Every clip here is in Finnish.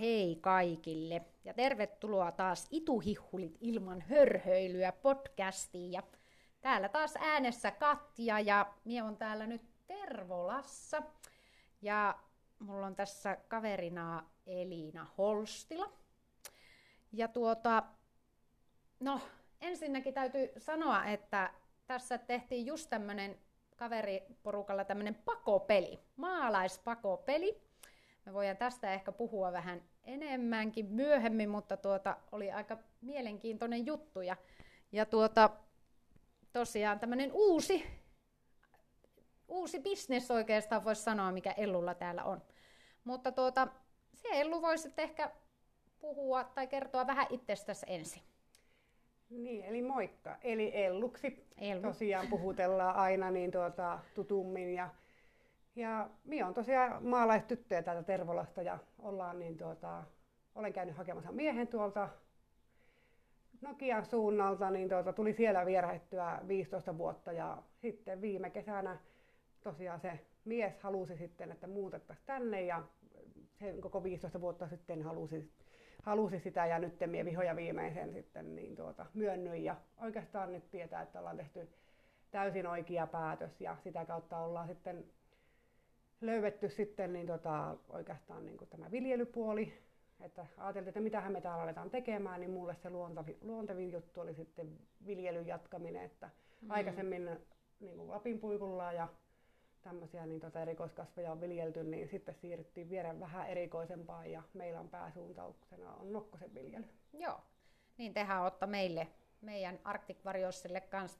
hei kaikille ja tervetuloa taas Ituhihulit ilman hörhöilyä podcastiin. Ja täällä taas äänessä Katja ja minä on täällä nyt Tervolassa. Ja mulla on tässä kaverina Elina Holstila. Ja tuota, no ensinnäkin täytyy sanoa, että tässä tehtiin just tämmönen kaveriporukalla tämmönen pakopeli, maalaispakopeli. Me voidaan tästä ehkä puhua vähän enemmänkin myöhemmin, mutta tuota, oli aika mielenkiintoinen juttu. Ja, ja tuota, tosiaan tämmöinen uusi, uusi bisnes oikeastaan voisi sanoa, mikä Ellulla täällä on. Mutta tuota, se Ellu voisi ehkä puhua tai kertoa vähän itsestäsi ensin. Niin, eli moikka. Eli Elluksi Ellu. tosiaan puhutellaan aina niin tuota, tutummin. Ja, ja minä on tosiaan maalaistyttöjä täältä Tervolasta ja ollaan niin tuota, olen käynyt hakemassa miehen tuolta Nokian suunnalta, niin tuota, tuli siellä vierähettyä 15 vuotta ja sitten viime kesänä tosiaan se mies halusi sitten, että muutettaisiin tänne ja se koko 15 vuotta sitten halusi, halusi sitä ja nyt minä vihoja viimeisen sitten niin tuota, myönnyin. Ja oikeastaan nyt tietää, että ollaan tehty täysin oikea päätös ja sitä kautta ollaan sitten löydetty sitten niin tota, oikeastaan niin kuin tämä viljelypuoli, että ajateltiin, että mitähän me täällä aletaan tekemään, niin mulle se luontavi, luontevin juttu oli sitten viljelyn jatkaminen, että mm. aikaisemmin niin kuin Lapin puikulla ja tämmöisiä niin tota erikoiskasveja on viljelty, niin sitten siirryttiin vielä vähän erikoisempaan ja meillä on pääsuuntauksena on nokkosen viljely. Joo, niin tehän otta meille, meidän Arctic Varjossille kans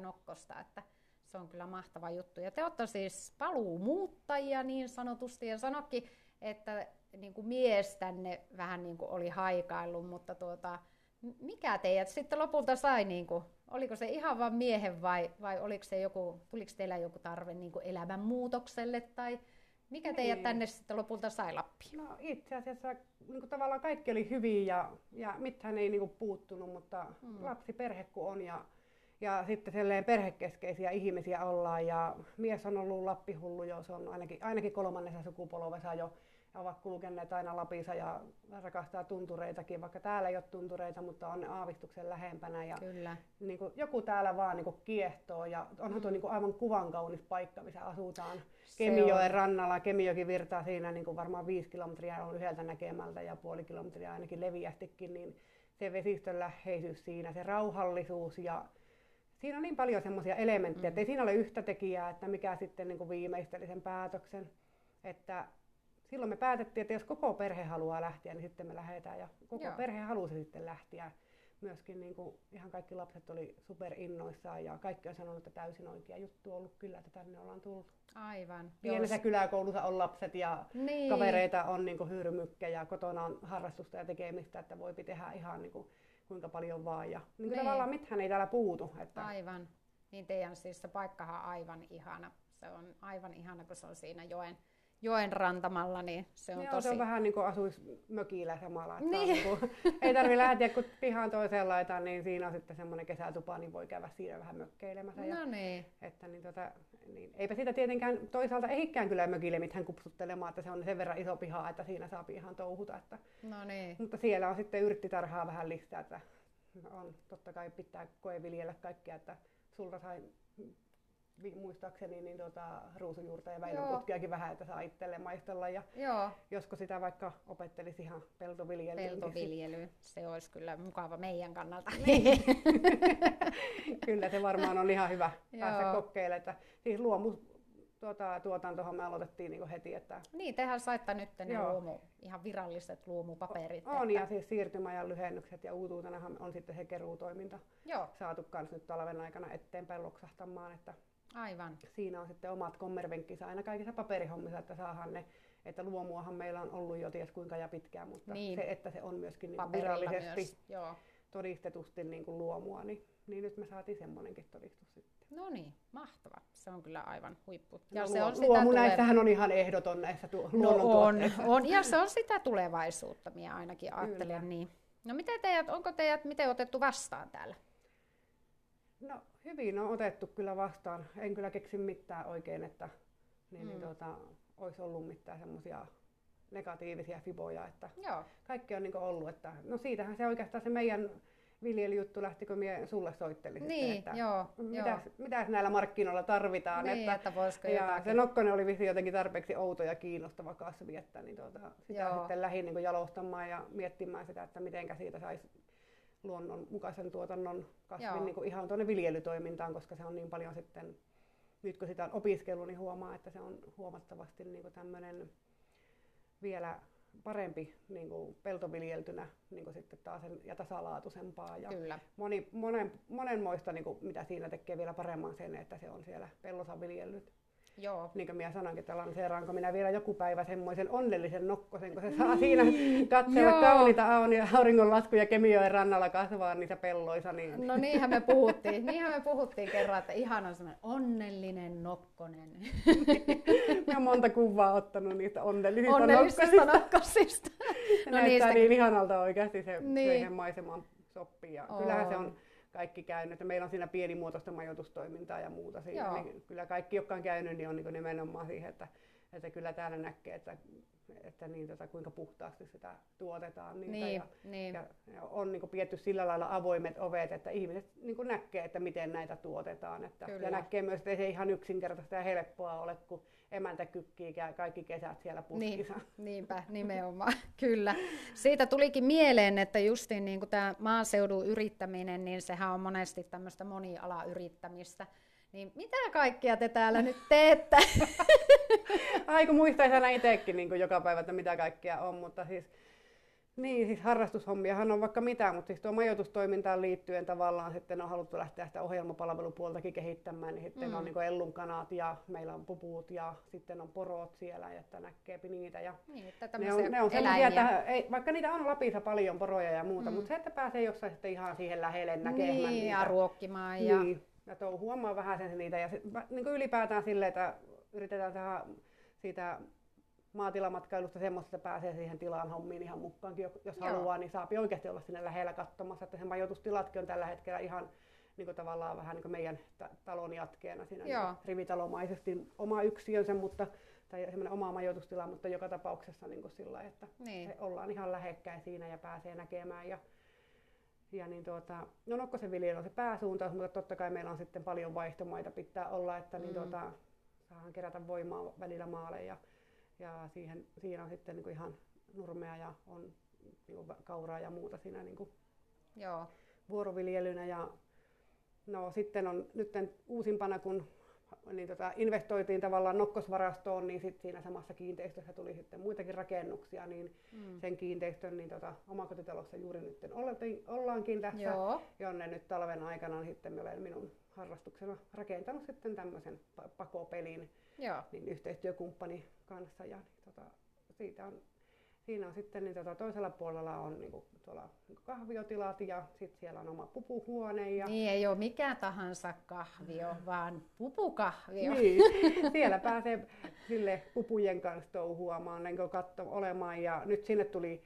nokkosta, että se on kyllä mahtava juttu. Ja te olette siis paluumuuttajia niin sanotusti ja sanokin, että niin kuin mies tänne vähän niin kuin oli haikaillut, mutta tuota, mikä teidät sitten lopulta sai, niin kuin, oliko se ihan vain miehen vai, vai oliko se joku, tuliko teillä joku tarve niin kuin elämänmuutokselle tai mikä niin. teidät tänne sitten lopulta sai Lappiin? No itse asiassa niin kuin tavallaan kaikki oli hyvin ja, ja mitään ei niin kuin puuttunut, mutta hmm. lapsi perhe kun on ja, ja sitten selleen perhekeskeisiä ihmisiä ollaan ja mies on ollut Lappihullu jo, se on ainakin, ainakin kolmannessa sukupolvessa jo ja ovat kulkeneet aina Lapissa ja rakastaa tuntureitakin, vaikka täällä ei ole tuntureita, mutta on aavistuksen lähempänä. Ja Kyllä. Niin kuin, joku täällä vaan niin kuin kiehtoo ja onhan tuo niin kuin aivan kuvan kaunis paikka, missä asutaan. Kemijoen rannalla, Kemijoki virtaa siinä niin kuin varmaan viisi kilometriä on yhdeltä näkemältä ja puoli kilometriä ainakin leviästikin, niin se vesistön läheisyys siinä, se rauhallisuus ja siinä on niin paljon semmoisia elementtejä, mm. että ei siinä ole yhtä tekijää, että mikä sitten niin kuin viimeisteli sen päätöksen. Että silloin me päätettiin, että jos koko perhe haluaa lähteä, niin sitten me lähdetään. Ja koko Joo. perhe halusi sitten lähteä. Myöskin niin kuin ihan kaikki lapset oli innoissaan ja kaikki on sanonut, että täysin oikea juttu on ollut kyllä, että tänne ollaan tullut. Aivan. Pienessä jos... kyläkoulussa on lapset ja niin. kavereita on niin kuin hyyrymykkejä, kotona on harrastusta ja tekemistä, että voi tehdä ihan niin kuin, kuinka paljon vaan. Ja niin kuin niin. tavallaan mitään ei täällä puutu. Että... Aivan. Niin teidän siis se paikkahan on aivan ihana. Se on aivan ihana, kun se on siinä joen, joen rantamalla, niin se on Joo, tosi... se on vähän niin kuin asuisi mökillä samalla. Että niin. niin kuin, ei tarvitse lähteä, kun pihaan toiseen laitaan, niin siinä on sitten semmoinen kesätupa, niin voi käydä siinä vähän mökkeilemässä. No niin. Että niin, tota, niin, eipä sitä tietenkään toisaalta ehikään kyllä mökille mitään kupsuttelemaan, että se on sen verran iso piha, että siinä saa ihan touhuta. Että, no niin. Mutta siellä on sitten yrttitarhaa vähän lisää, että on totta kai pitää koeviljellä kaikkea, että sulta sai muistaakseni niin tuota, ruusujuurta ja väinönputkiakin vähän, että saa itselleen maistella. Ja Joo. josko sitä vaikka opettelisi ihan peltoviljelyyn. Peltoviljely, se olisi kyllä mukava meidän kannalta. Niin. kyllä se varmaan on ihan hyvä päästä kokeilemaan. Että, siis luomu, tuota, tuotantohan me aloitettiin niin heti. Että... Niin, tehän saitte nyt ne Joo. luomu, ihan viralliset luomupaperit. On, että... ja siis siirtymäajan lyhennykset ja uutuutenahan on sitten se keruutoiminta Joo. saatu kanssa nyt talven aikana eteenpäin loksahtamaan. Että Aivan. Siinä on sitten omat kommervenkkinsä aina kaikissa paperihommissa, että saahan ne, että luomuahan meillä on ollut jo ties kuinka ja pitkään, mutta niin. se, että se on myöskin niin virallisesti myös. Joo. todistetusti niin kuin luomua, niin, niin nyt me saatiin semmoinenkin todistus sitten. No niin, mahtava. Se on kyllä aivan huippu. Ja, ja se on luomu sitä näissähän on ihan ehdoton näissä tu- no on, on, ja se on sitä tulevaisuutta, minä ainakin ajattelen kyllä. niin. No miten teidät, onko teidät miten otettu vastaan täällä? No hyvin on otettu kyllä vastaan. En kyllä keksi mitään oikein, että niin, niin mm. niin, tuota, olisi ollut mitään semmoisia negatiivisia fiboja, että Joo. kaikki on niin ollut, että no siitähän se oikeastaan se meidän viljelijuttu lähti, kun minä sulle soittelin. Niin, sitten, että joo, mitäs, joo. mitäs näillä markkinoilla tarvitaan. Niin, että, että voisiko ja jotakin. se nokkonen oli vissi jotenkin tarpeeksi outo ja kiinnostava kasvi, että niin tuota, sitä Joo. sitten lähdin niin jalostamaan ja miettimään sitä, että miten siitä saisi luonnonmukaisen tuotannon kasvin Joo. niin kuin ihan tuonne viljelytoimintaan, koska se on niin paljon sitten, nyt kun sitä on opiskellut, niin huomaa, että se on huomattavasti niin kuin tämmöinen vielä parempi niin kuin peltoviljeltynä niin kuin sitten taas sen- ja tasalaatuisempaa. Ja Kyllä. moni, monen, monenmoista, niin kuin, mitä siinä tekee vielä paremman sen, että se on siellä pellossa viljellyt. Joo. Niin kuin minä sanoinkin, että lanseeraanko minä vielä joku päivä semmoisen onnellisen nokkosen, kun se saa siinä katsella Joo. kauniita auni- auringonlaskuja Kemijoen rannalla kasvaa niissä pelloissa. Niin No niinhän me puhuttiin. Niinhän me puhuttiin kerran, että ihana semmoinen onnellinen nokkonen. minä olen monta kuvaa ottanut niistä onnellisista, Onnellisista nokkosista. No näyttää niistä niin ihanalta oikeasti se Niin. maisemaan sopii. Ja kyllähän se On. Kaikki käynyt. että Meillä on siinä pienimuotoista majoitustoimintaa ja muuta siinä. Joo. Niin kyllä kaikki, jotka on käynyt, niin on niin nimenomaan siihen, että, että kyllä täällä näkee, että, että niin, tota, kuinka puhtaasti sitä tuotetaan. Niitä Niin, ja, niin. ja, on niin pidetty sillä lailla avoimet ovet, että ihmiset niin näkee, että miten näitä tuotetaan. Että, Kyllä. ja näkee myös, että ei se ihan yksinkertaista ja helppoa ole, kun emäntä kykkii kaikki kesät siellä Niin, puskissa. niinpä, nimenomaan, kyllä. Siitä tulikin mieleen, että justiin niin kuin tämä maaseudun yrittäminen, niin sehän on monesti tämmöistä monialayrittämistä. Niin mitä kaikkia te täällä nyt teette? Ai kun muistaisi aina itsekin niin joka päivä, että mitä kaikkea on, mutta siis, niin, siis harrastushommiahan on vaikka mitä, mutta siis tuo majoitustoimintaan liittyen tavallaan sitten on haluttu lähteä sitä ohjelmapalvelupuoltakin kehittämään, niin sitten Mm. on niin ellunkanat ja meillä on pupuut ja sitten on porot siellä, että näkee niitä ja Niin, että ne on, ne on sellaisia, että ei, vaikka niitä on Lapissa paljon poroja ja muuta, Mm. mutta se, että pääsee jossain sitten ihan siihen lähelle näkemään niin, niitä. ja ruokkimaan. Ja... Niin, ja touhuamaan vähän sen niitä. Ja sit, niin kuin ylipäätään silleen, että yritetään saada siitä maatilamatkailusta semmoista, että pääsee siihen tilaan hommiin ihan mukaankin, jos Joo. haluaa, niin saa oikeasti olla sinne lähellä katsomassa, että se majoitustilatkin on tällä hetkellä ihan niin kuin tavallaan vähän niin kuin meidän ta- talon jatkeena siinä niin Joo. kuin rivitalomaisesti oma yksiönsä, mutta, tai semmoinen oma majoitustila, mutta joka tapauksessa niin kuin sillä että Niin. ollaan ihan lähekkäin siinä ja pääsee näkemään. Ja, ja niin tuota, no nokkosen viljely on se pääsuuntaus, mutta totta kai meillä on sitten paljon vaihtomaita pitää olla, että niin Mm. tuota, saadaan kerätä voimaa välillä maalle ja, ja siihen, siinä on sitten niin kuin ihan nurmea ja on niin kuin kauraa ja muuta siinä niin kuin Joo. vuoroviljelynä. Ja, no sitten on nyt uusimpana, kun niin tota, investoitiin tavallaan nokkosvarastoon, niin sit siinä samassa kiinteistössä tuli sitten muitakin rakennuksia, niin Mm. sen kiinteistön niin tota, omakotitalossa juuri nyt oltiin- ollaankin tässä, Joo. jonne nyt talven aikana niin sitten olen minun harrastuksena rakentanut sitten tämmöisen pa- pakopelin Joo. niin yhteistyökumppani kanssa ja niin, tota, siitä on, siinä on sitten niin, tota, toisella puolella on niin kuin, tuolla niin kuin kahviotilat ja sitten siellä on oma pupuhuone ja Niin ei ole mikä tahansa kahvio, vaan pupukahvio. Niin, siellä pääsee sille pupujen kanssa touhuamaan, niin katto olemaan. Ja nyt sinne tuli,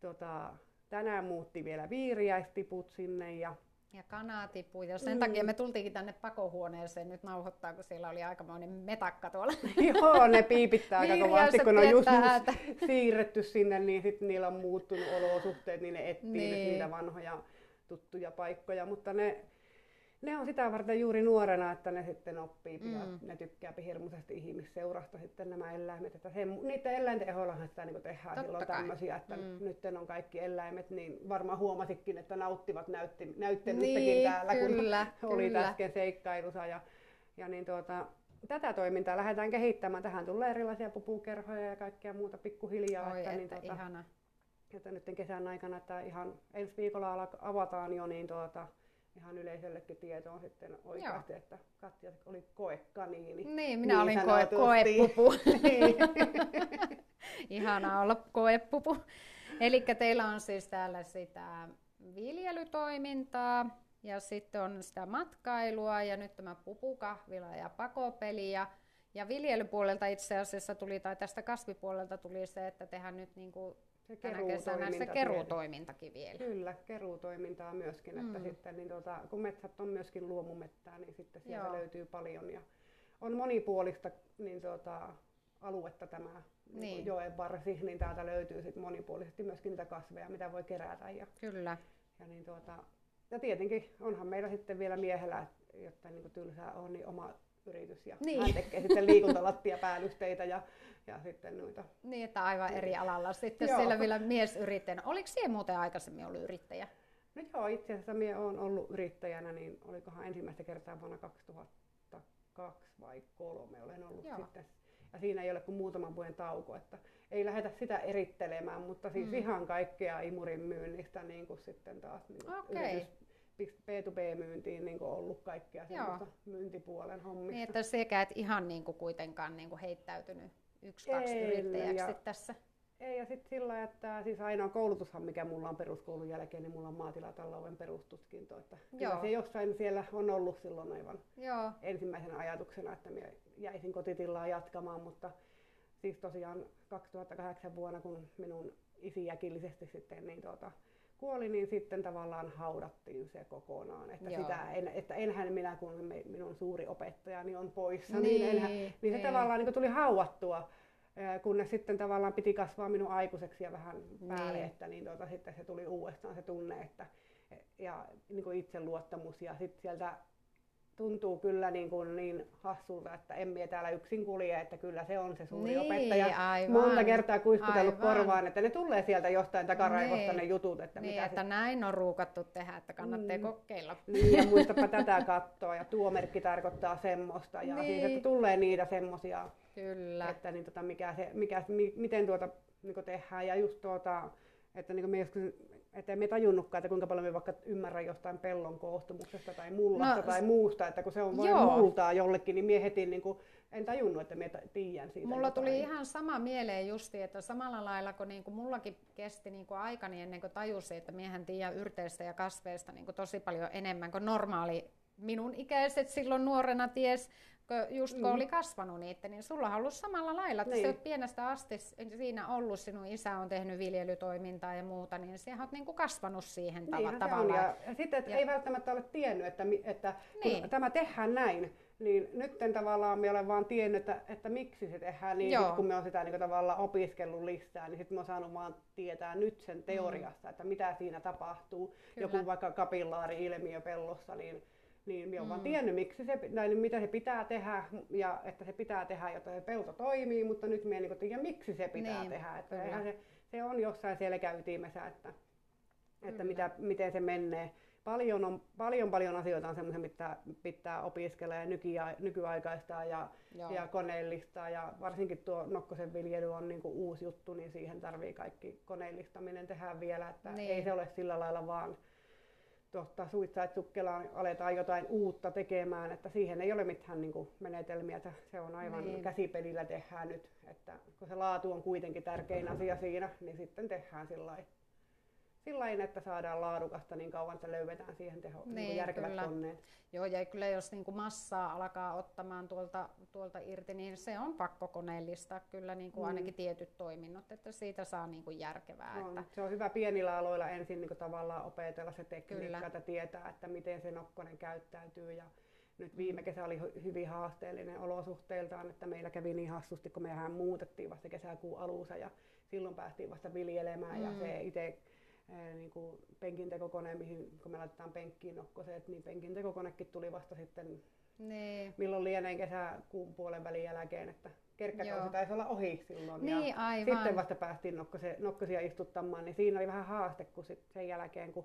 tota, tänään muutti vielä viiriäistiput sinne ja Ja kanatipu. Ja sen Mm. takia me tultiinkin tänne pakohuoneeseen nyt nauhoittaa, kun siellä oli aikamoinen metakka tuolla. joo, ne piipittää aika kovasti, Viiriäiset kun on just ääntä. siirretty sinne, niin sitten niillä on muuttunut olosuhteet, niin ne etsii Niin. nyt niitä vanhoja tuttuja paikkoja, mutta ne, ne on sitä varten juuri nuorena, että ne sitten oppii ja Mm. ne tykkää hirmuisesti ihmisseurasta sitten nämä eläimet. Että se, niiden eläinten ehollahan sitä niin tehdään Totta silloin tämmöisiä, että Mm. nyt on kaikki eläimet, niin varmaan huomasikin, että nauttivat näytti, näyttelystäkin Niin, täällä, kyllä, kun oli kyllä. äsken seikkailussa. Ja, ja niin tuota, tätä toimintaa lähdetään kehittämään. Tähän tulee erilaisia pupukerhoja ja kaikkea muuta pikkuhiljaa. Oi, että, että, niin, tuota, ihana. että nyt kesän aikana, että ihan ensi viikolla avataan jo niin tuota, ihan yleisöllekin tietoon sitten oikeasti, että Katja oli koekaniini. Niin, minä olin koe, koepupu. Niin. Ihana olla koepupu. Eli teillä on siis täällä sitä viljelytoimintaa ja sitten on sitä matkailua ja nyt tämä pupukahvila ja pakopeli ja, ja viljelypuolelta itse asiassa tuli, tai tästä kasvipuolelta tuli se, että tehdään nyt niin kuin Se tänä kesänä se keruutoiminta keruutoimintakin vielä. Kyllä, keruutoimintaa myöskin, että Mm. sitten niin tuota, kun metsät on myöskin luomumettää, niin sitten sieltä Joo. löytyy paljon ja on monipuolista niin tuota, aluetta tämä niin. Niin. joen varsi, niin täältä löytyy sit monipuolisesti myöskin niitä kasveja, mitä voi kerätä. Ja, Kyllä. ja, niin tuota, ja tietenkin onhan meillä sitten vielä miehellä, jotta niin tylsää on, niin oma yritys. Ja Niin. hän tekee sitten liikuntalattiapäällysteitä ja, ja sitten noita. Niin, että aivan eri alalla. Sitten Joo. siellä vielä miesyrittäjänä. Oliko siellä muuten aikaisemmin ollut yrittäjä? No joo, itse asiassa minä olen ollut yrittäjänä, niin olikohan ensimmäistä kertaa vuonna 2002 vai kolme olen ollut Joo. sitten. Ja siinä ei ole kuin muutaman vuoden tauko, että ei lähdetä sitä erittelemään, mutta siis Mm. ihan kaikkea imurin myynnistä niin kuin sitten taas niin Okei. yritys B2B-myyntiin niin ollut kaikkea semmoista myyntipuolen hommista. Niin, että sekä et ihan niin kuin kuitenkaan niin kuin heittäytynyt yksi, kaksi yrittäjäksi ja- tässä. Ei, ja sitten sillä että siis ainoa koulutushan, mikä mulla on peruskoulun jälkeen, niin mulla on maatilatalouden perustutkinto. Että kyllä Joo. se jossain siellä on ollut silloin aivan Joo, ensimmäisenä ajatuksena, että minä jäisin kotitilaa jatkamaan, mutta siis tosiaan 2008 vuonna, kun minun isi äkillisesti sitten niin tuota, kuoli, niin sitten tavallaan haudattiin se kokonaan. Että, Joo. sitä en, että enhän minä, kun minun suuri opettajani on poissa, Niin, niin, enhän, niin se niin. tavallaan niin tuli haudattua, ää, kunnes sitten tavallaan piti kasvaa minun aikuiseksi ja vähän päälle, Niin. että niin tuota, sitten se tuli uudestaan se tunne, että ja niin kuin itseluottamus ja sitten sieltä tuntuu kyllä niin, kuin niin hassulta, että en mie täällä yksin kulje, että kyllä se on se suuri Niin, opettaja. aivan. Monta kertaa kuiskutellut Aivan. korvaan, että ne tulee sieltä jostain takaraivosta Niin. ne jutut, että niin, mitä että se... näin on ruukattu tehdä, että kannattaa Mm. kokeilla. Niin, ja muistapa tätä kattoa ja tuo merkki tarkoittaa semmoista ja Niin. siis, että tulee niitä semmoisia, Kyllä. että niin tota, mikä se, mikä, mi, miten tuota niin tehdään ja just tuota, että niin me joskus, että emme tajunnutkaan, että kuinka paljon me vaikka ymmärrän jostain pellon koostumuksesta tai mullasta No, tai muusta, että kun se on vain multaa jollekin, niin mie heti niin kuin, en tajunnut, että me tiedän siitä Mulla jotain. tuli ihan sama mieleen justi, että samalla lailla kun niinku mullakin kesti niinku aikani ennen kuin tajusin, että miehän tiedän yrteistä ja kasveista niinku tosi paljon enemmän kuin normaali minun ikäiset silloin nuorena ties, kun just kun Mm. oli kasvanut niitä, niin sulla on ollut samalla lailla, että Niin. sä oot pienestä asti siinä ollut, sinun isä on tehnyt viljelytoimintaa ja muuta, niin sä oot niinku kasvanut siihen Niinhän on. tavallaan. Ja, ja sitten, että Ja- ei välttämättä ole tiennyt, että, että kun Niin. tämä tehdään näin, niin nyt tavallaan me olen vaan tiennyt, että, että miksi se tehdään niin, sit kun me on sitä niin tavallaan opiskellut lisää, niin sitten me on saanut vaan tietää nyt sen teoriassa, että mitä siinä tapahtuu. Mm. Kyllä. Joku vaikka kapillaari-ilmiö pellossa, niin niin minä olen vaan Mm. tiennyt, miksi se, tai mitä se pitää tehdä, ja että se pitää tehdä, jotta se pelto toimii, mutta nyt minä en niin tiedä, miksi se pitää Niin, tehdä. Että eihän se, se on jossain selkäytimessä, että, että mitä, miten se menee. Paljon, on, paljon, paljon asioita on semmoisia, mitä pitää opiskella ja nykia, nykyaikaistaa ja, Joo. ja koneellistaa. Ja varsinkin tuo nokkosen viljely on niinku uusi juttu, niin siihen tarvii kaikki koneellistaminen tehdä vielä. Että Niin. ei se ole sillä lailla vaan tuosta suitsait sukkelaan aletaan jotain uutta tekemään, että siihen ei ole mitään niin menetelmiä, että se on aivan niin. käsipelillä tehdään nyt, että kun se laatu on kuitenkin tärkein asia siinä, niin sitten tehdään sillä lailla- sillä lailla, että saadaan laadukasta niin kauan, että löydetään siihen teho, niin, Niin, niin järkevät kyllä. konneet. Joo, ja kyllä jos niinku massaa alkaa ottamaan tuolta, tuolta irti, niin se on pakko koneellistaa kyllä niinku Mm. ainakin tietyt toiminnot, että siitä saa niinku järkevää. On. Että, Se on hyvä pienillä aloilla ensin niin tavallaan opetella se tekniikka, Kyllä. että tietää, että miten se nokkonen käyttäytyy. Ja nyt viime kesä oli hy- hyvin haasteellinen olosuhteiltaan, että meillä kävi niin hassusti, kun mehän muutettiin vasta kesäkuun alussa ja silloin päästiin vasta viljelemään ja Mm. se itse niin kuin penkintekokone, mihin kun me laitetaan penkkiin nokkoset, niin penkintekokonekin tuli vasta sitten niin, milloin lienee kesäkuun puolen välin jälkeen, että kerkkäkausi taisi olla ohi silloin. niin ja aivan. sitten vasta päästiin nokkose, nokkosia istuttamaan, niin siinä oli vähän haaste, kun sit sen jälkeen, kun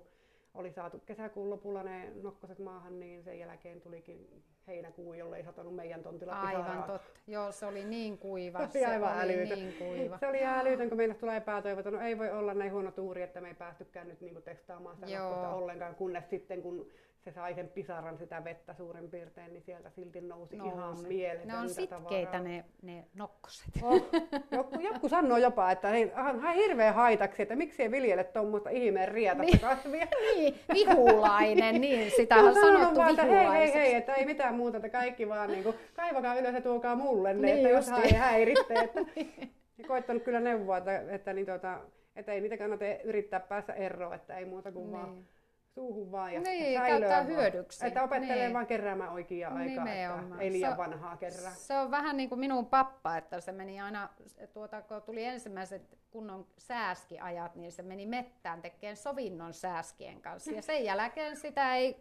oli saatu kesäkuun lopulla ne nokkoset maahan, niin sen jälkeen tulikin heinäkuu, jolle ei satanut meidän tontilla Aivan pisaraa. totta. Joo, se oli niin kuiva. Se oli aivan oli älytön. niin kuiva. Se oli ihan älytön, kun meille tulee epätoivota, no ei voi olla näin huono tuuri, että me ei päästykään nyt niinku testaamaan sitä nokkosta ollenkaan, kunnes sitten kun se sai sen pisaran sitä vettä suurin piirtein, niin sieltä silti nousi, ihan Nousi. mieletöntä Ne on sitkeitä tavaraa. ne, ne nokkoset. Oh, joku, joku sanoo jopa, että hei, on ihan hirveän haitaksi, että miksi ei viljele tuommoista ihmeen rietasta kasvia. niin, vihulainen, niin sitä on sanon sanottu vaan, että hei, hei, hei, että ei mitään muuta, että kaikki vaan niin kuin, kaivakaa ylös ja tuokaa mulle ne, Niin että jos ei häiritte. Että, ja koittanut kyllä neuvoa, että, että, niin, tota, että ei niitä kannata yrittää päästä eroon, että ei muuta kuin vaan Niin. Suuhun vaan ja Niin, käyttää vaan. hyödyksi. Että opettelee Niin. vaan keräämään oikea aikaa, Nimenomaan. että ei liian Se- vanhaa kerää. Se on vähän niin kuin minun pappa, että se meni aina, tuota, kun tuli ensimmäiset kunnon sääskiajat, niin se meni mettään tekemään sovinnon sääskien kanssa. Ja sen jälkeen sitä ei,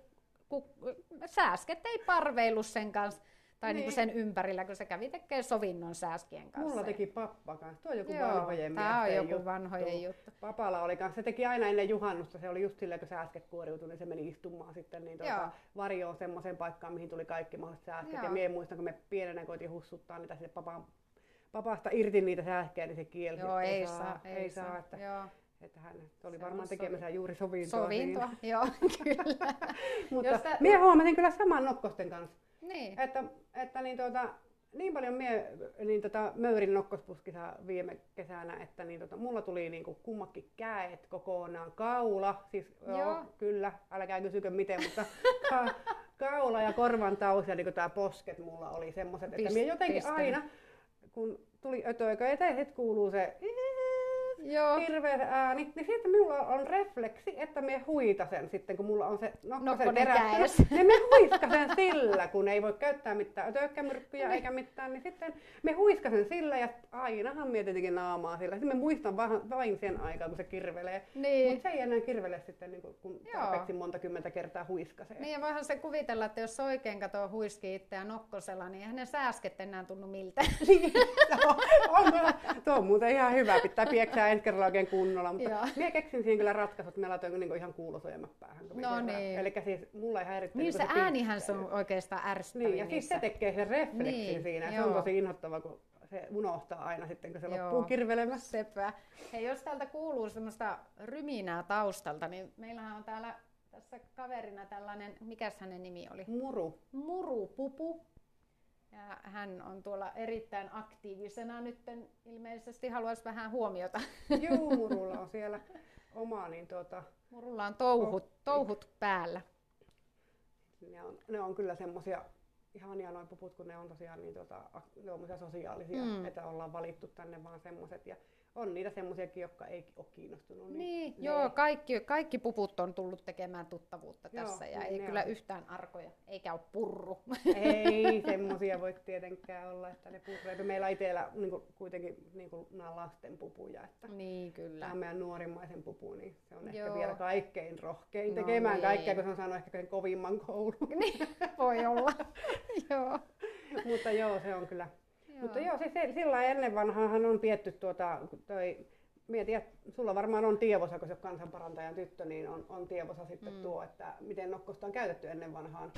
ku, sääsket ei parveillut sen kanssa tai niin. Niin. Niin sen ympärillä, kun se kävi tekemään sovinnon sääskien kanssa. Mulla teki pappa kanssa. Tuo on joku Joo, vanhojen tää on joku juttu. vanhojen juttu. Papalla oli kanssa. Se teki aina ennen juhannusta. Se oli just silleen, kun sääsket kuoriutui, niin se meni istumaan sitten niin tuota, varjoon semmoiseen paikkaan, mihin tuli kaikki mahdolliset sääsket. Joo. Ja mie muistan, kun me pienenä koitiin hussuttaa niitä sinne papan, papasta irti niitä sääskejä, niin se kielsi. Joo, ei saa, ei saa. Että, Joo. että hän oli Se varmaan tekemässä juuri sovintoa. Sovintoa, Siinä. joo, kyllä. Mutta Jos tä- mie huomasin kyllä saman nokkosten kanssa. Niin. Että, että niin, tuota, niin paljon mie niin tota, möyrin nokkospuskissa viime kesänä, että niin, tota, mulla tuli niin kuin kummakin käet kokonaan, kaula, siis joo. Joo. kyllä, älkää kysykö miten, mutta ka, kaula ja korvan taus ja niin tämä posket mulla oli semmoiset, että mie jotenkin aina, kun tuli ötöikö eteen, kuuluu se Joo. hirveä se ääni, niin sitten minulla on refleksi, että me huitasen sitten, kun mulla on se nokkosen kädessä. niin me huiskasen sillä, kun ei voi käyttää mitään töykkämyrkkyjä eikä mitään, niin sitten me huiskasen sillä ja ainahan mie tietenkin naamaa sillä. Sitten me muistan vain, vain sen aikaa, kun se kirvelee. Niin. Mutta se ei enää kirvele sitten, niin kun, kun tarpeeksi monta kymmentä kertaa huiskasee. Niin ja voihan se kuvitella, että jos oikein katoo huiski itseään nokkosella, niin eihän ne sääsket enää tunnu miltään. Joo, on, kyllä- tuo on muuten ihan hyvä, pitää pieksää ensi kerralla oikein kunnolla, mutta minä keksin siihen kyllä ratkaisut, että mä laitoin niin ihan kuulosuojamat päähän. No niin. Eli siis mulla ei häiritse Niin se niinku äänihän se on oikeastaan ärsyttävin Niin, ja siis se tekee sen refleksin Niin, siinä. Se on tosi inhottava, kun se unohtaa aina sitten, kun se Joo. loppuu kirvelemässä. Sepä. Hei, jos täältä kuuluu semmoista ryminää taustalta, niin meillähän on täällä tässä kaverina tällainen, mikäs hänen nimi oli? Muru. Murupupu. Ja hän on tuolla erittäin aktiivisena nyt ilmeisesti haluaisi vähän huomiota. Juu, Murulla on siellä oma, niin tuota, Murulla on touhut, touhut päällä. ne on, ne on kyllä semmosia ihania noin puput, kun ne on tosiaan niin tuota, ne on sosiaalisia, Mm. että ollaan valittu tänne vaan semmoset. Ja on niitä semmosiakin, jotka ei ole kiinnostunut. Niin, ne- joo, kaikki, kaikki puput on tullut tekemään tuttavuutta Joo, tässä ja niin ei kyllä on. yhtään arkoja, eikä ole purru. Ei semmosia voi tietenkään olla, että ne purreet. Meillä itsellä niin kuitenkin niin kuin, nämä lasten pupuja, että niin tämä kyllä. on meidän nuorimmaisen pupu, niin se on ehkä Joo. vielä kaikkein rohkein No tekemään niin. kaikkea, kun se on saanut ehkä sen kovimman koulun. Niin, voi olla. joo. Mutta joo, se on kyllä. Joo. Mutta joo, siis se, sillä lailla ennen vanhaahan on pietty tuota, toi, mietin, että sulla varmaan on tievosa, kun se on kansanparantajan tyttö, niin on, on tievosa sitten Mm. tuo, että miten nokkosta on käytetty ennen vanhaan.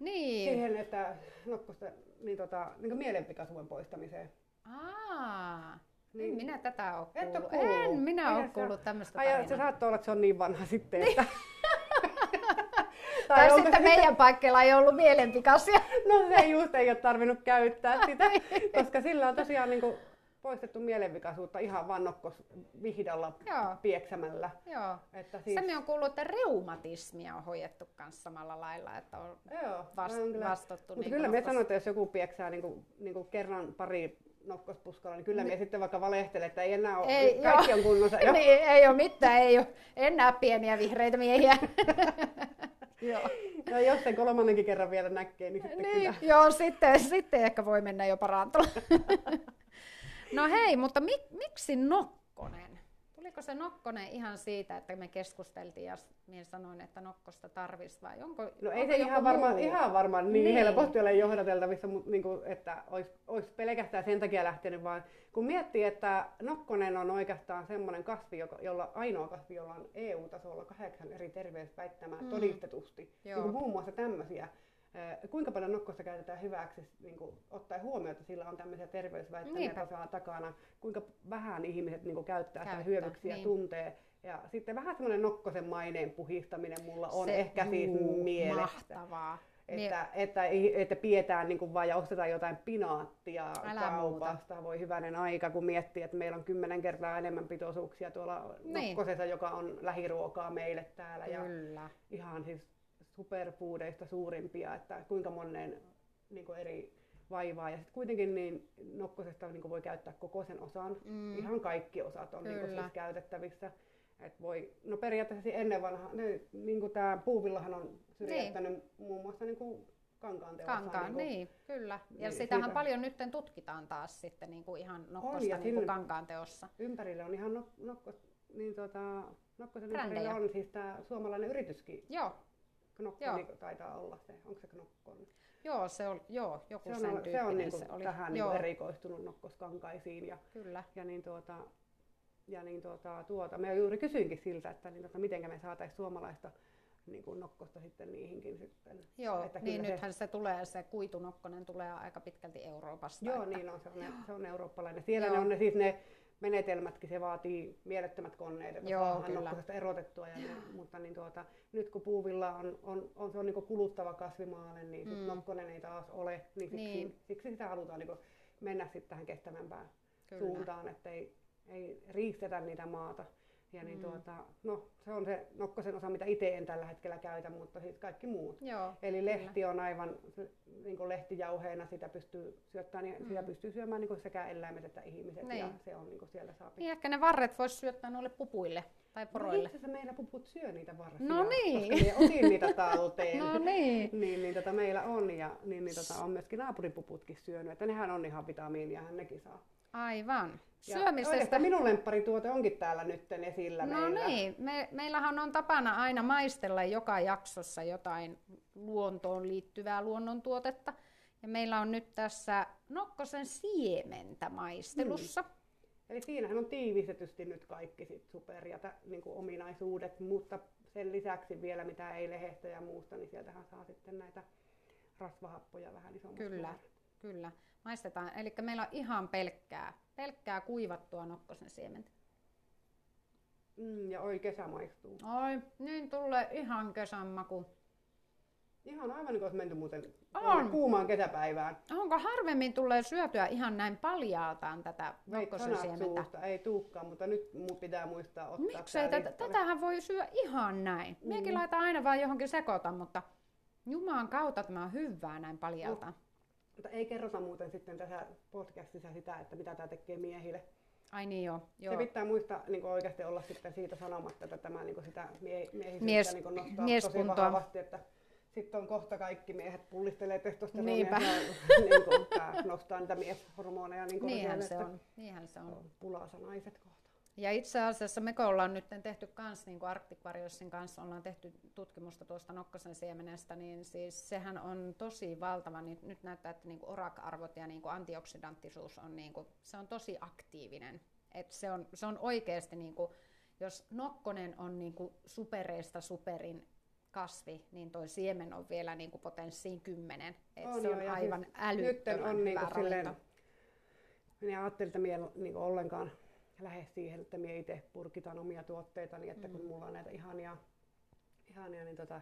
Niin. Siihen, että nokkosta, niin tota, niin mielenpikaisuuden poistamiseen. Aa, niin. Niin. minä tätä ole Et oo kuullut. kuullut? En minä ole se kuullut tämmöistä Ai, ja se tarinaa. saattoi olla, että se on niin vanha sitten, että... Tai onko sitten meidän paikkeilla ei ollut mielenpikaisia. No se just ei ole tarvinnut käyttää sitä, koska sillä on tosiaan niin kuin poistettu mielenvikaisuutta ihan vaan nokkos vihdalla Joo. pieksämällä. Joo. Että Siis... siis, Se on kuullut, että reumatismia on hoidettu myös samalla lailla, että on joo, vast, kyllä. vastattu. Mutta niin kyllä me sanotaan, että jos joku pieksää niin kuin, niin kuin kerran pari nokkospuskalla, niin kyllä me sitten vaikka valehtelee, että ei enää ole, Ei, kaikki joo. on kunnossa. Jo. niin, ei ole mitään, ei ole enää pieniä vihreitä miehiä. Joo. Ja jos sen kolmannenkin kerran vielä näkee, niin sitten Niin, kyllä. joo, sitten, sitten ehkä voi mennä jo parantumaan. no hei, mutta mik, miksi Nokkonen? Tuliko se Nokkonen ihan siitä, että me keskusteltiin ja minä sanoin, että Nokkosta tarvis vai onko No ei onko se ihan varmaan, ihan varmaan niin, Niin. helposti ole johdateltavissa, mutta niin kuin, että olisi, olisi pelkästään sen takia lähtenyt, vaan kun miettii, että nokkonen on oikeastaan semmoinen kasvi, joka, jolla ainoa kasvi, jolla on EU-tasolla kahdeksan eri terveysväittämää Mm. mm. todistetusti. Joo. Niin kuin muun muassa tämmöisiä. Kuinka paljon nokkosta käytetään hyväksi, niin kuin, ottaen huomioon, että sillä on tämmöisiä terveysväittämiä tosiaan takana, kuinka vähän ihmiset niin kuin, käyttää, Käyttää, sitä hyödyksi ja niin. tuntee. Ja sitten vähän semmoinen nokkosen maineen puhistaminen mulla on Se- ehkä siis juu, mielessä. Mahtavaa. Että, että, ei- että pidetään niin kuin vaan ja ostetaan jotain pinaattia Älä kaupasta. Voi hyvänen aika, kun miettii, että meillä on kymmenen kertaa enemmän pitoisuuksia tuolla Niin. nokkosessa, joka on lähiruokaa meille täällä. Ja Kyllä. ihan siis superfoodeista suurimpia, että kuinka monen niin kuin eri vaivaa. Ja sitten kuitenkin niin nokkosesta niin kuin voi käyttää koko sen osan. Mm. Ihan kaikki osat on niin kuin siis käytettävissä. Et voi, no periaatteessa ennen vanha, ne, niin kuin tämä puuvillahan on syrjäyttänyt niin. muun muassa niin kuin kankaan teossa. Kankaan, niin, niin kyllä. Ja niin, sitähän siitä... paljon nyt tutkitaan taas sitten niin kuin ihan nokkosta on, niin kuin kankaan teossa. Ympärille on ihan nok, nokko, niin tota, nokkosen Brändejä. ympärille on siis tämä suomalainen yrityskin. Joo. Knokko joo. Niin taitaa olla se. Onko se knokkon? Joo, se on, joo, joku se on, sen se on niinku se oli. tähän niinku erikoistunut nokkoskankaisiin. Ja, Kyllä. Ja niin tuota, ja niin tuota, tuota, me juuri kysyinkin siltä, että niin tuota, miten me saataisiin suomalaista niin kuin nokkosta sitten niihinkin sitten. Joo, että niin nythän se, se tulee, se kuitunokkonen tulee aika pitkälti Euroopasta. Joo, että... niin on, se on, se on eurooppalainen. Siellä ne on ne, siis ne menetelmätkin, se vaatii mielettömät koneet, että Joo, saadaan erotettua. Ja ne, mutta niin tuota, nyt kun puuvilla on, on, on, se on niin kuluttava kasvimaale, niin mm. nokkonen ei taas ole, niin siksi, niin. siksi sitä halutaan niin mennä sitten tähän kestävämpään Kyllä. suuntaan, että ei, ei riistetä niitä maata. Ja niin mm. tuota, no, se on se nokkosen osa, mitä itse en tällä hetkellä käytä, mutta siis kaikki muut. Joo, Eli lehti kyllä. on aivan niin kuin lehtijauheena, sitä pystyy syöttämään, niin mm. sitä pystyy syömään niin kuin sekä eläimet että ihmiset. Niin. Ja se on niin kuin siellä saa Niin ehkä ne varret voisi syöttää noille pupuille tai no poroille. No itse asiassa meillä puput syö niitä varsia. No niin. Koska me otin niitä talteen. no niin. niin, niin tota meillä on ja niin, niin tota on myöskin naapuripuputkin syönyt. Että nehän on ihan vitamiinia, nekin saa. Aivan. Syömisestä. minun lempparituote onkin täällä nyt esillä No meillä. niin, Me, meillähän on tapana aina maistella joka jaksossa jotain luontoon liittyvää luonnontuotetta. Ja meillä on nyt tässä nokkosen siementä maistelussa. Hmm. Eli siinähän on tiivistetysti nyt kaikki sit super ja t- niin kuin ominaisuudet, mutta sen lisäksi vielä mitä ei lehestä ja muusta, niin sieltähän saa sitten näitä rasvahappoja vähän isommassa Kyllä, kyllä maistetaan. Eli meillä on ihan pelkkää, pelkkää kuivattua nokkosen siementä. Mm, ja oi kesä maistuu. Oi, niin tulee ihan kesän maku. Ihan aivan niin kuin menty muuten on. kuumaan kesäpäivään. Onko harvemmin tulee syötyä ihan näin paljaaltaan tätä nokkosen siementä? Suusta. Ei tuukkaan, mutta nyt pitää muistaa ottaa Miksei? Tätä, tätähän voi syödä ihan näin. Mm. Miekin laitan aina vaan johonkin sekoita, mutta Jumalan kautta tämä on hyvää näin paljalta. No. Mutta ei kerrota muuten sitten tässä podcastissa sitä, että mitä tämä tekee miehille. Ai niin joo. joo. Se pitää muistaa niin oikeasti olla sitten siitä sanomatta, että tämä niin sitä mie- miehisyyttä Mies, niin nostaa tosi vahvasti, että sitten on kohta kaikki miehet pullistelee testosteronia ja niin kuin, nostaa niitä mieshormoneja. Niin Niinhän se on. Niinhän se on. Pulasa naiset kohta. Ja itse asiassa me ollaan nyt tehty kans, niin kuin Arctic Warriorsin kanssa ollaan tehty tutkimusta tuosta nokkosen siemenestä, niin siis sehän on tosi valtava. Niin nyt näyttää, että niin ORAC-arvot ja niin kuin antioksidanttisuus on, niin kuin, se on tosi aktiivinen. Et se, on, se on oikeasti, niin kuin, jos nokkonen on niin kuin supereista superin kasvi, niin tuo siemen on vielä niin kuin potenssiin kymmenen. Et on se on aivan siis älyttömän on hyvä niin kuin silleen, minä ajattelin, että minä niin ollenkaan lähde siihen, että minä itse purkitan omia tuotteitani, että mm. kun mulla on näitä ihania, ihania niin tota,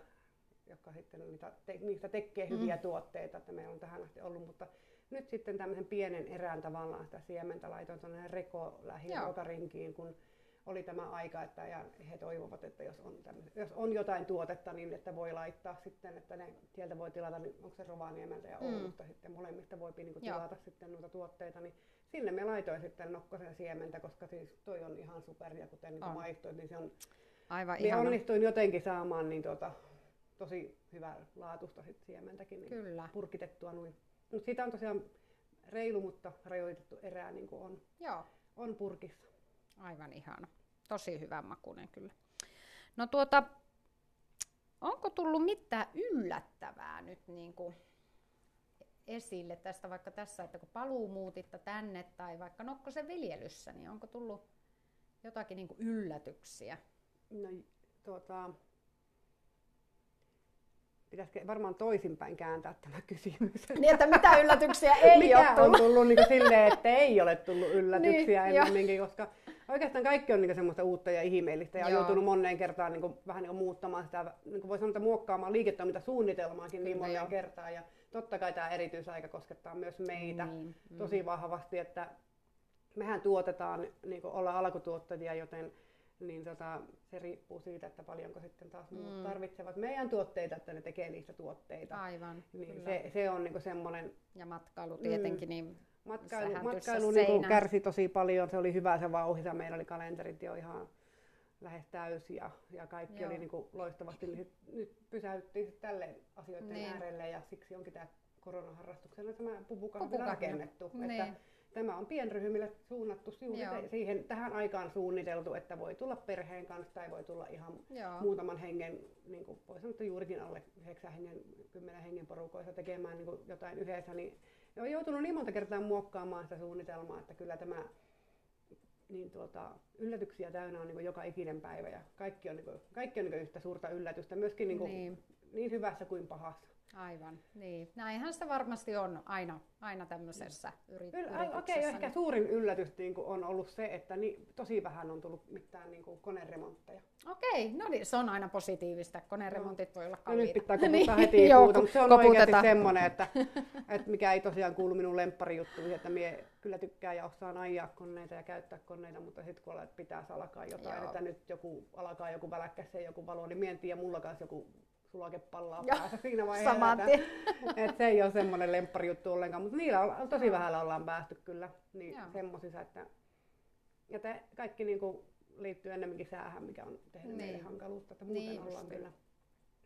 jotka sitten niitä, te, niistä tekee mm. hyviä tuotteita, että meillä on tähän asti ollut, mutta nyt sitten tämmöisen pienen erään tavallaan sitä siementä laitoin tuonne Reko lähiruokarinkiin, kun oli tämä aika, että ja he toivovat, että jos on, jos on jotain tuotetta, niin että voi laittaa sitten, että ne, sieltä voi tilata, niin onko se Rovaniemeltä ja Oulusta mm. sitten molemmista voi niin kuin, tilata Joo. sitten noita tuotteita, niin sinne me laitoin sitten nokkosen siementä, koska siis toi on ihan super ja kuten niin maistoit, niin se on... Aivan minä onnistuin jotenkin saamaan niin tuota, tosi hyvää laatusta sit siementäkin niin Kyllä. purkitettua noin. Mutta siitä on tosiaan reilu, mutta rajoitettu erää niin kuin on, Joo. on purkissa. Aivan ihana. Tosi hyvän makunen kyllä. No tuota, onko tullut mitään yllättävää nyt niin kuin esille tästä vaikka tässä, että kun paluu muutitta tänne tai vaikka Nokkosen viljelyssä, niin onko tullut jotakin niin kuin yllätyksiä? No tuota, pitäisikö varmaan toisinpäin kääntää tämä kysymys. Niin, että mitä yllätyksiä ei Mikä ole tullut? on tullut niin silleen, että ei ole tullut yllätyksiä niin, ennemminkin, koska oikeastaan kaikki on niin semmoista uutta ja ihmeellistä ja on joutunut moneen kertaan niin vähän niin muuttamaan sitä, niin voi sanoa, että muokkaamaan liiketoimintasuunnitelmaakin niin moneen kertaan. Ja totta kai tämä erityisaika koskettaa myös meitä mm, mm. tosi vahvasti, että mehän tuotetaan, niin ollaan alkutuottajia, joten niin tota, se riippuu siitä, että paljonko sitten taas muut mm. tarvitsevat meidän tuotteita, että ne tekee niistä tuotteita. Aivan, niin se, se on niin semmoinen... Ja matkailu tietenkin, mm. niin Matkailu, matkailu niin kärsi tosi paljon, se oli hyvä se vauhti, meillä oli kalenterit jo ihan lähes täysi ja, ja kaikki Joo. oli niin kuin loistavasti, nyt pysäyttiin tälle asioiden Niin. äärelle ja siksi onkin tämä koronaharrastuksena tämä pupukahvila rakennettu. Niin. Että tämä on pienryhmille suunnattu juuri siihen, tähän aikaan suunniteltu, että voi tulla perheen kanssa tai voi tulla ihan Joo. muutaman hengen, niin kuin voi sanoa, että juurikin alle 9 hengen, 10 hengen porukoissa tekemään niin kuin jotain yhdessä, niin on joutunut niin monta kertaa muokkaamaan sitä suunnitelmaa, että kyllä tämä niin tuota, yllätyksiä täynnä on niin kuin joka ikinen päivä ja kaikki on, niin kuin, kaikki on niin yhtä suurta yllätystä, myöskin niin, kuin, niin. niin hyvässä kuin pahassa. Aivan, niin. Näinhän se varmasti on aina, aina tämmöisessä yri- Kyllä, yrityksessä. Okei, okay, ehkä niin- suurin yllätys niin kuin on ollut se, että niin, tosi vähän on tullut mitään niin kuin koneremontteja. Okei, no niin, se on aina positiivista. Koneremontit voi olla kalliita. nyt pitää koputtaa Niin, heti joo, puuta, mutta se on oikeasti koputetaan. semmoinen, että, että mikä ei tosiaan kuulu minun lempparijuttuihin, että mie kyllä tykkään ja osaan ajaa koneita ja käyttää koneita, mutta sitten kun olet- pitäisi alkaa jotain, Joo. että nyt joku alkaa joku väläkkäs ja joku valo, niin mie en tiedä, mulla kanssa joku sulake pallaa Joo, päässä siinä vaiheessa. saman että, tien. se ei ole semmoinen lempparijuttu ollenkaan, mutta niillä on, tosi vähällä ollaan päästy kyllä niin Joo. semmosissa, että ja te, kaikki niin kuin liittyy ennemminkin säähän, mikä on tehnyt Niin. meille hankaluutta, että muuten Niin ollaan kyllä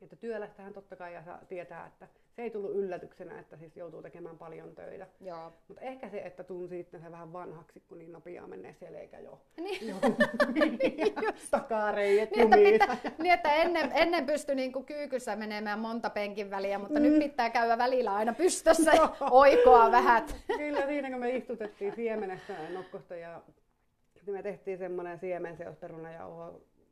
että työlästähän totta kai ja saa tietää, että se ei tullut yllätyksenä, että siis joutuu tekemään paljon töitä. Joo. Mutta ehkä se, että tunsi itsensä vähän vanhaksi, kun niin nopeaa menee selkä jo. Niin. jo takareijet Niin, että, pitää, niin, että ennen, ennen pystyi niinku kyykyssä menemään monta penkin väliä, mutta nyt pitää käydä välillä aina pystössä ja oikoa vähät. Kyllä siinä, kun me istutettiin siemenestä nokkosta ja sitten me tehtiin semmoinen siemenseosperuna ja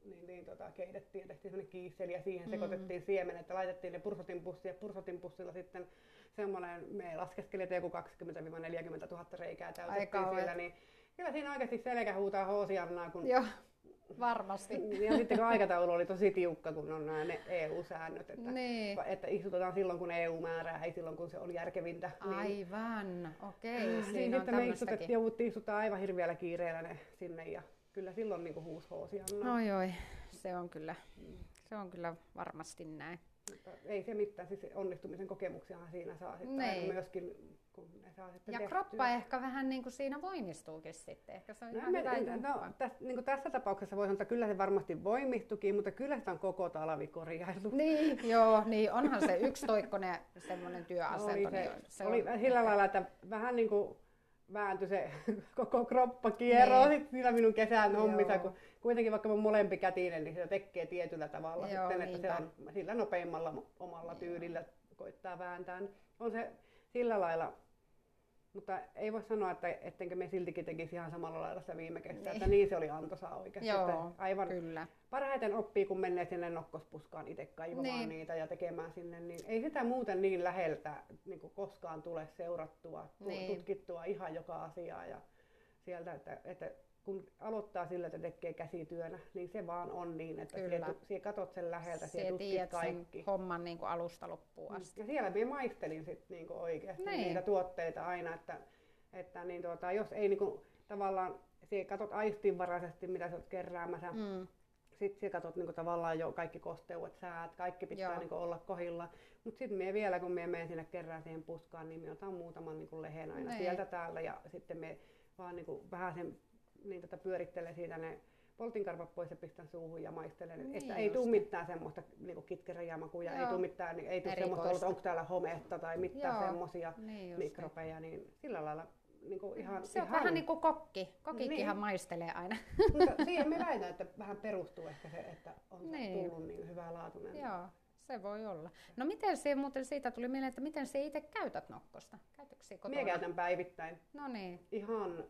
niin, niin tota, keitettiin ja tehtiin semmoinen kiisseli ja siihen sekoitettiin siemenet ja laitettiin ne pursotinpussiin ja pursotinpussilla sitten semmoinen, me laskeskelin, että joku 20-40 000 reikää täytettiin siellä, niin kyllä siinä oikeasti selkä huutaa hoosiannaa, kun Joo, varmasti. ja sitten kun aikataulu oli tosi tiukka, kun on nämä ne EU-säännöt, että, Niin. että istutetaan silloin, kun EU määrää, ei silloin, kun se on järkevintä. Niin, Aivan, okei, niin siinä on sitten me istutettiin, jouduttiin istuttaa aivan hirveällä kiireellä ne sinne ja kyllä silloin niin huusi hoosiannaa. Oi oi, se on kyllä, se on kyllä varmasti näin. Mutta ei se mitään, siis onnistumisen kokemuksiahan siinä saa sitten aina myöskin, kun ne saa sitten Ja tehtyä. kroppa ehkä vähän niin kuin siinä voimistuukin sitten. Ehkä se on No, ihan me, hyvä no, jumppa. täs, niin kuin tässä tapauksessa voi sanoa, että kyllä se varmasti voimistukin, mutta kyllä sitä on koko talvi korjailtu. Niin, joo, niin onhan se yksi toikkonen semmoinen työasento. oli, se, niin se oli on sillä lailla, että vähän niin kuin vääntyi se koko kroppa kierro Niin. siinä minun kesän hommissa, kun kuitenkin vaikka mä molempi kätinen, niin se tekee tietyllä tavalla Joo, sitten, että se niinpä. on sillä nopeimmalla omalla Joo. tyylillä koittaa vääntää. niin On se sillä lailla, mutta ei voi sanoa, että ettenkö me siltikin tekisi ihan samalla lailla sitä viime kesää, Niin. että niin se oli antoisaa oikeasti. Joo, että aivan kyllä. parhaiten oppii, kun menee sinne nokkospuskaan itse kaivamaan Niin. niitä ja tekemään sinne, niin ei sitä muuten niin läheltä niin kuin koskaan tule seurattua, tu- Niin. tutkittua ihan joka asiaa ja sieltä, että, että kun aloittaa sillä, että tekee käsityönä, niin se vaan on niin, että Kyllä. siellä, siellä katot sen läheltä, siellä tutkit tiedät sen kaikki. homman niin kuin alusta loppuun asti. Ja siellä minä maistelin sit niinku oikeasti Niin. niitä tuotteita aina, että, että niin tuota, jos ei niinku, tavallaan, siellä katot aistinvaraisesti, mitä sä oot keräämässä, Mm. sitten sä katsot niinku tavallaan jo kaikki kosteudet, säät, kaikki pitää Joo. niinku olla kohilla. Mutta sitten me vielä, kun me menen sinne kerran siihen puskaan, niin me otan muutaman niinku lehen aina Niin. sieltä täällä ja sitten me vaan niinku vähän sen niin tota pyörittelen siitä ne poltinkarvat pois ja pistän suuhun ja maistelen. Niin että ei tule mitään semmoista niinku kitkeräjämakuja, ei Joo. tule mitään, niin ei tule semmoista, että onko täällä hometta tai mitään semmoisia Niin mikrobeja, niin sillä lailla niinku ihan, Se on ihan vähän niin kuin kokki. Kokikkihan Niin. maistelee aina. mutta siihen me väitän, että vähän perustuu ehkä se, että on Niin. tullut niin hyvälaatuinen. Joo, se voi olla. No miten se muuten siitä tuli mieleen, että miten se itse käytät nokkosta? Käytätkö kotona? Minä käytän päivittäin No niin. ihan,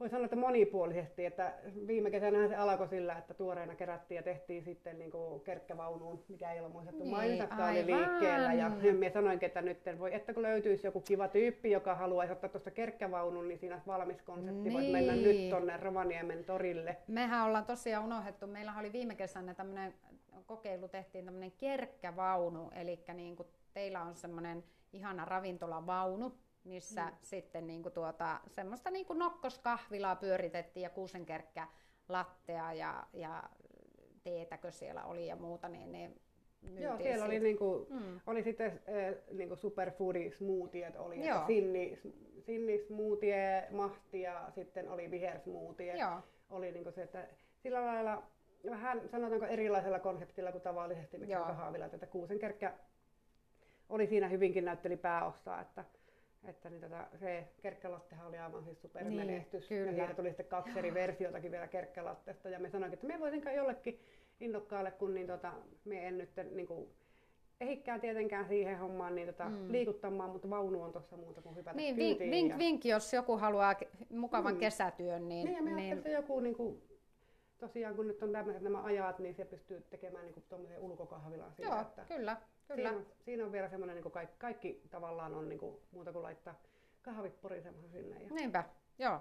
voi sanoa, että monipuolisesti, että viime kesänä se alkoi sillä, että tuoreena kerättiin ja tehtiin sitten niin kuin kerkkävaunuun, mikä ei ole muistettu Niin, mainitakaan, oli liikkeellä. Ja minä sanoinkin, että nyt voi, että kun löytyisi joku kiva tyyppi, joka haluaisi ottaa tuosta kerkkävaunun, niin siinä olisi valmis konsepti, voit mennä Niin. nyt tonne Rovaniemen torille. Mehän ollaan tosiaan unohdettu, meillä oli viime kesänä tämmöinen kokeilu, tehtiin tämmöinen kerkkävaunu, eli niin kuin teillä on semmoinen ihana ravintolavaunu, missä mm. sitten niin kuin tuota, semmoista niin kuin nokkoskahvilaa pyöritettiin ja kuusenkerkkä lattea ja, ja teetäkö siellä oli ja muuta, niin ne Joo, siellä oli, siitä. niinku, Mm. oli sitten äh, niinku superfoodi smoothiet, oli Joo. sinni, sinni smoothie, mahti ja sitten oli vihersmoothie. Joo, oli niinku se, että sillä lailla vähän sanotaanko erilaisella konseptilla kuin tavallisesti mikä Joo. kahvilat. Että Kuusenkerkkä oli siinä hyvinkin näytteli pääosaa, että että niin tota, se kerkkälattehan oli aivan siis supermenestys. Niin, kyllä. Ja siitä tuli sitten kaksi eri versiotakin vielä kerkkälatteesta. Ja me sanoinkin, että me voisinkaan jollekin innokkaalle, kun niin tota, me en nyt niin kuin, ehikkää tietenkään siihen hommaan niin tota, Mm. liikuttamaan, mutta vaunu on tuossa muuta kuin hypätä Niin, vink, vink, ja... vink, jos joku haluaa mukavan Mm. kesätyön, niin, Niin, ja me niin. että joku niin kuin, tosiaan kun nyt on tämmöiset nämä ajat, niin se pystyy tekemään niin tuommoisen ulkokahvilan joo, että kyllä, kyllä. Siinä, on, siinä on vielä semmoinen, niin kuin kaikki, kaikki tavallaan on niin kuin, muuta kuin laittaa kahvit porisemaan sinne. Ja... Niinpä, joo.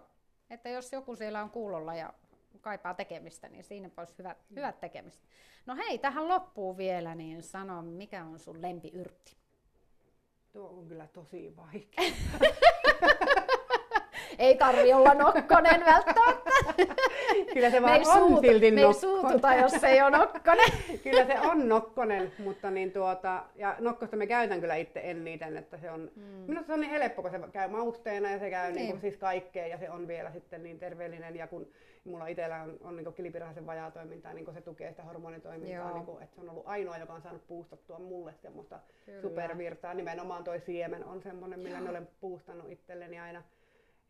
Että jos joku siellä on kuulolla ja kaipaa tekemistä, niin siinä olisi hyvät, Mm. hyvät tekemistä. No hei, tähän loppuun vielä, niin sano, mikä on sun lempiyrtti? Tuo on kyllä tosi vaikea. Ei tarvi olla nokkonen välttämättä. kyllä se vaan on suutu, silti me nokkonen. suututa, jos ei ole nokkonen. kyllä se on nokkonen, mutta niin tuota, ja nokkosta me käytän kyllä itse eniten, että se on, Mm. minusta se on niin helppo, kun se käy mausteena ja se käy niin. Niin. Siis kaikkea ja se on vielä sitten niin terveellinen ja kun mulla itsellä on, on niin kilpirahisen vajaa toimintaa, niin se tukee sitä hormonitoimintaa, Joo. niin kuin, että se on ollut ainoa, joka on saanut puustattua mulle semmoista Kyllä. supervirtaa. Nimenomaan toi siemen on semmoinen, millä olen puustannut itselleni aina.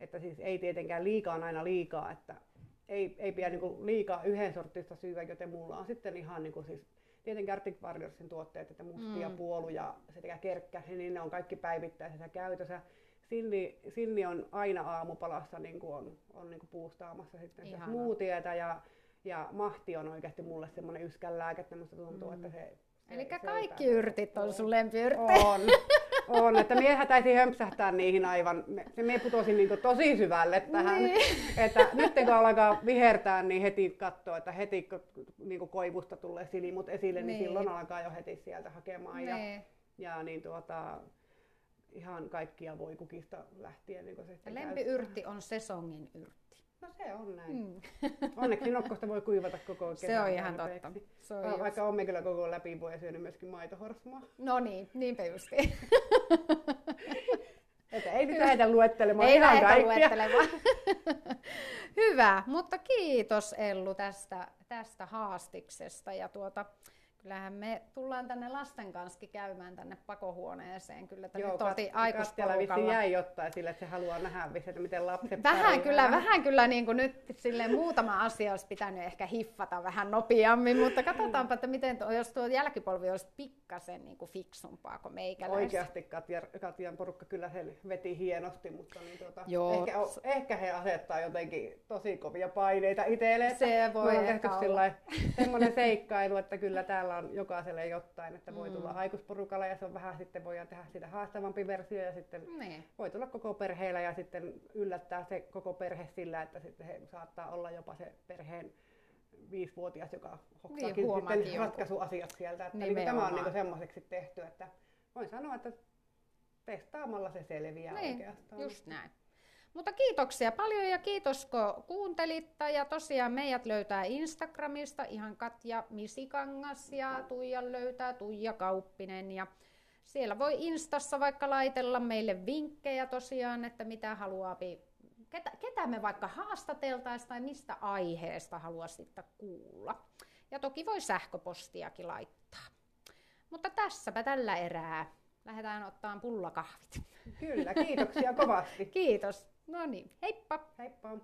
Että siis ei tietenkään liikaa aina liikaa, että ei, ei pidä niinku liikaa yhden sortista syyä, joten mulla on sitten ihan niinku siis tietenkin Arctic Warriorsin tuotteet, että mustia Mm. puolu ja sekä kerkkä, niin ne on kaikki päivittäisessä käytössä. Silni, silni on aina aamupalassa niin kuin on, on niin kuin puustaamassa sitten Ihana. smoothieta ja, ja mahti on oikeasti mulle semmoinen yskänlääke, että musta tuntuu, Mm. että se... se Eli kaikki yrtit on sun lempiyrtti. On, on, että miehän taisi hömpsähtää niihin aivan, me, putosin niin tosi syvälle tähän, Niin. että nyt kun alkaa vihertää, niin heti katsoo, että heti kun niin koivusta tulee silimut esille, niin, Niin. silloin alkaa jo heti sieltä hakemaan ja, Niin. ja niin tuota, ihan kaikkia voi kukista lähtien. Niin se Ja lempiyrtti on sesongin yrtti. No se on näin. Mm. Onneksi nokkosta voi kuivata koko kesän. Se on ihan tarpeeksi. totta. Se on Va- just- Vaikka olemme kyllä koko läpi vuoden syönyt myöskin maitohorsmaa. No niin, niinpä justiin. Että ei nyt lähdetä luettelemaan Ei ihan lähdetä luettelemaan. Hyvä, mutta kiitos Ellu tästä, tästä haastiksesta. Ja tuota, kyllähän me tullaan tänne lasten kanssa käymään tänne pakohuoneeseen. Kyllä että nyt oltiin aikuisporukalla. jäi jotain sille, että se haluaa nähdä että miten lapset Vähän pärjää. kyllä, vähän kyllä niin kuin nyt sille muutama asia olisi pitänyt ehkä hiffata vähän nopeammin, mutta katsotaanpa, että miten, tuo- jos tuo jälkipolvi olisi pikkasen niin kuin fiksumpaa kuin meikäläistä. Oikeasti Katja, Katjan porukka kyllä sen veti hienosti, mutta niin tuota, Joo. ehkä, ehkä, he asettaa jotenkin tosi kovia paineita itselle. että Se voi ehkä olla. sillai semmoinen seikkailu, että kyllä täällä on jokaiselle jotain, että voi Mm. tulla aikuisporukalla ja se on vähän sitten voidaan tehdä sitä haastavampi versio ja sitten Niin. voi tulla koko perheellä ja sitten yllättää se koko perhe sillä, että sitten he saattaa olla jopa se perheen viisivuotias, joka hoksaakin Niin, sitten jonkun. ratkaisuasiat sieltä. Että niin tämä on niin semmoiseksi tehty, että voin sanoa, että testaamalla se selviää Niin, oikeastaan. Just näin. Mutta kiitoksia paljon ja kiitos kun kuuntelit. Ja tosiaan meidät löytää Instagramista ihan Katja Misikangas ja Tuija löytää Tuija Kauppinen. Ja siellä voi Instassa vaikka laitella meille vinkkejä tosiaan, että mitä haluaa, ketä, ketä me vaikka haastateltaisiin tai mistä aiheesta haluaisitte kuulla. Ja toki voi sähköpostiakin laittaa. Mutta tässäpä tällä erää. Lähdetään ottaan pullakahvit. Kyllä, kiitoksia kovasti. Kiitos. No niin, heippa! Heippa!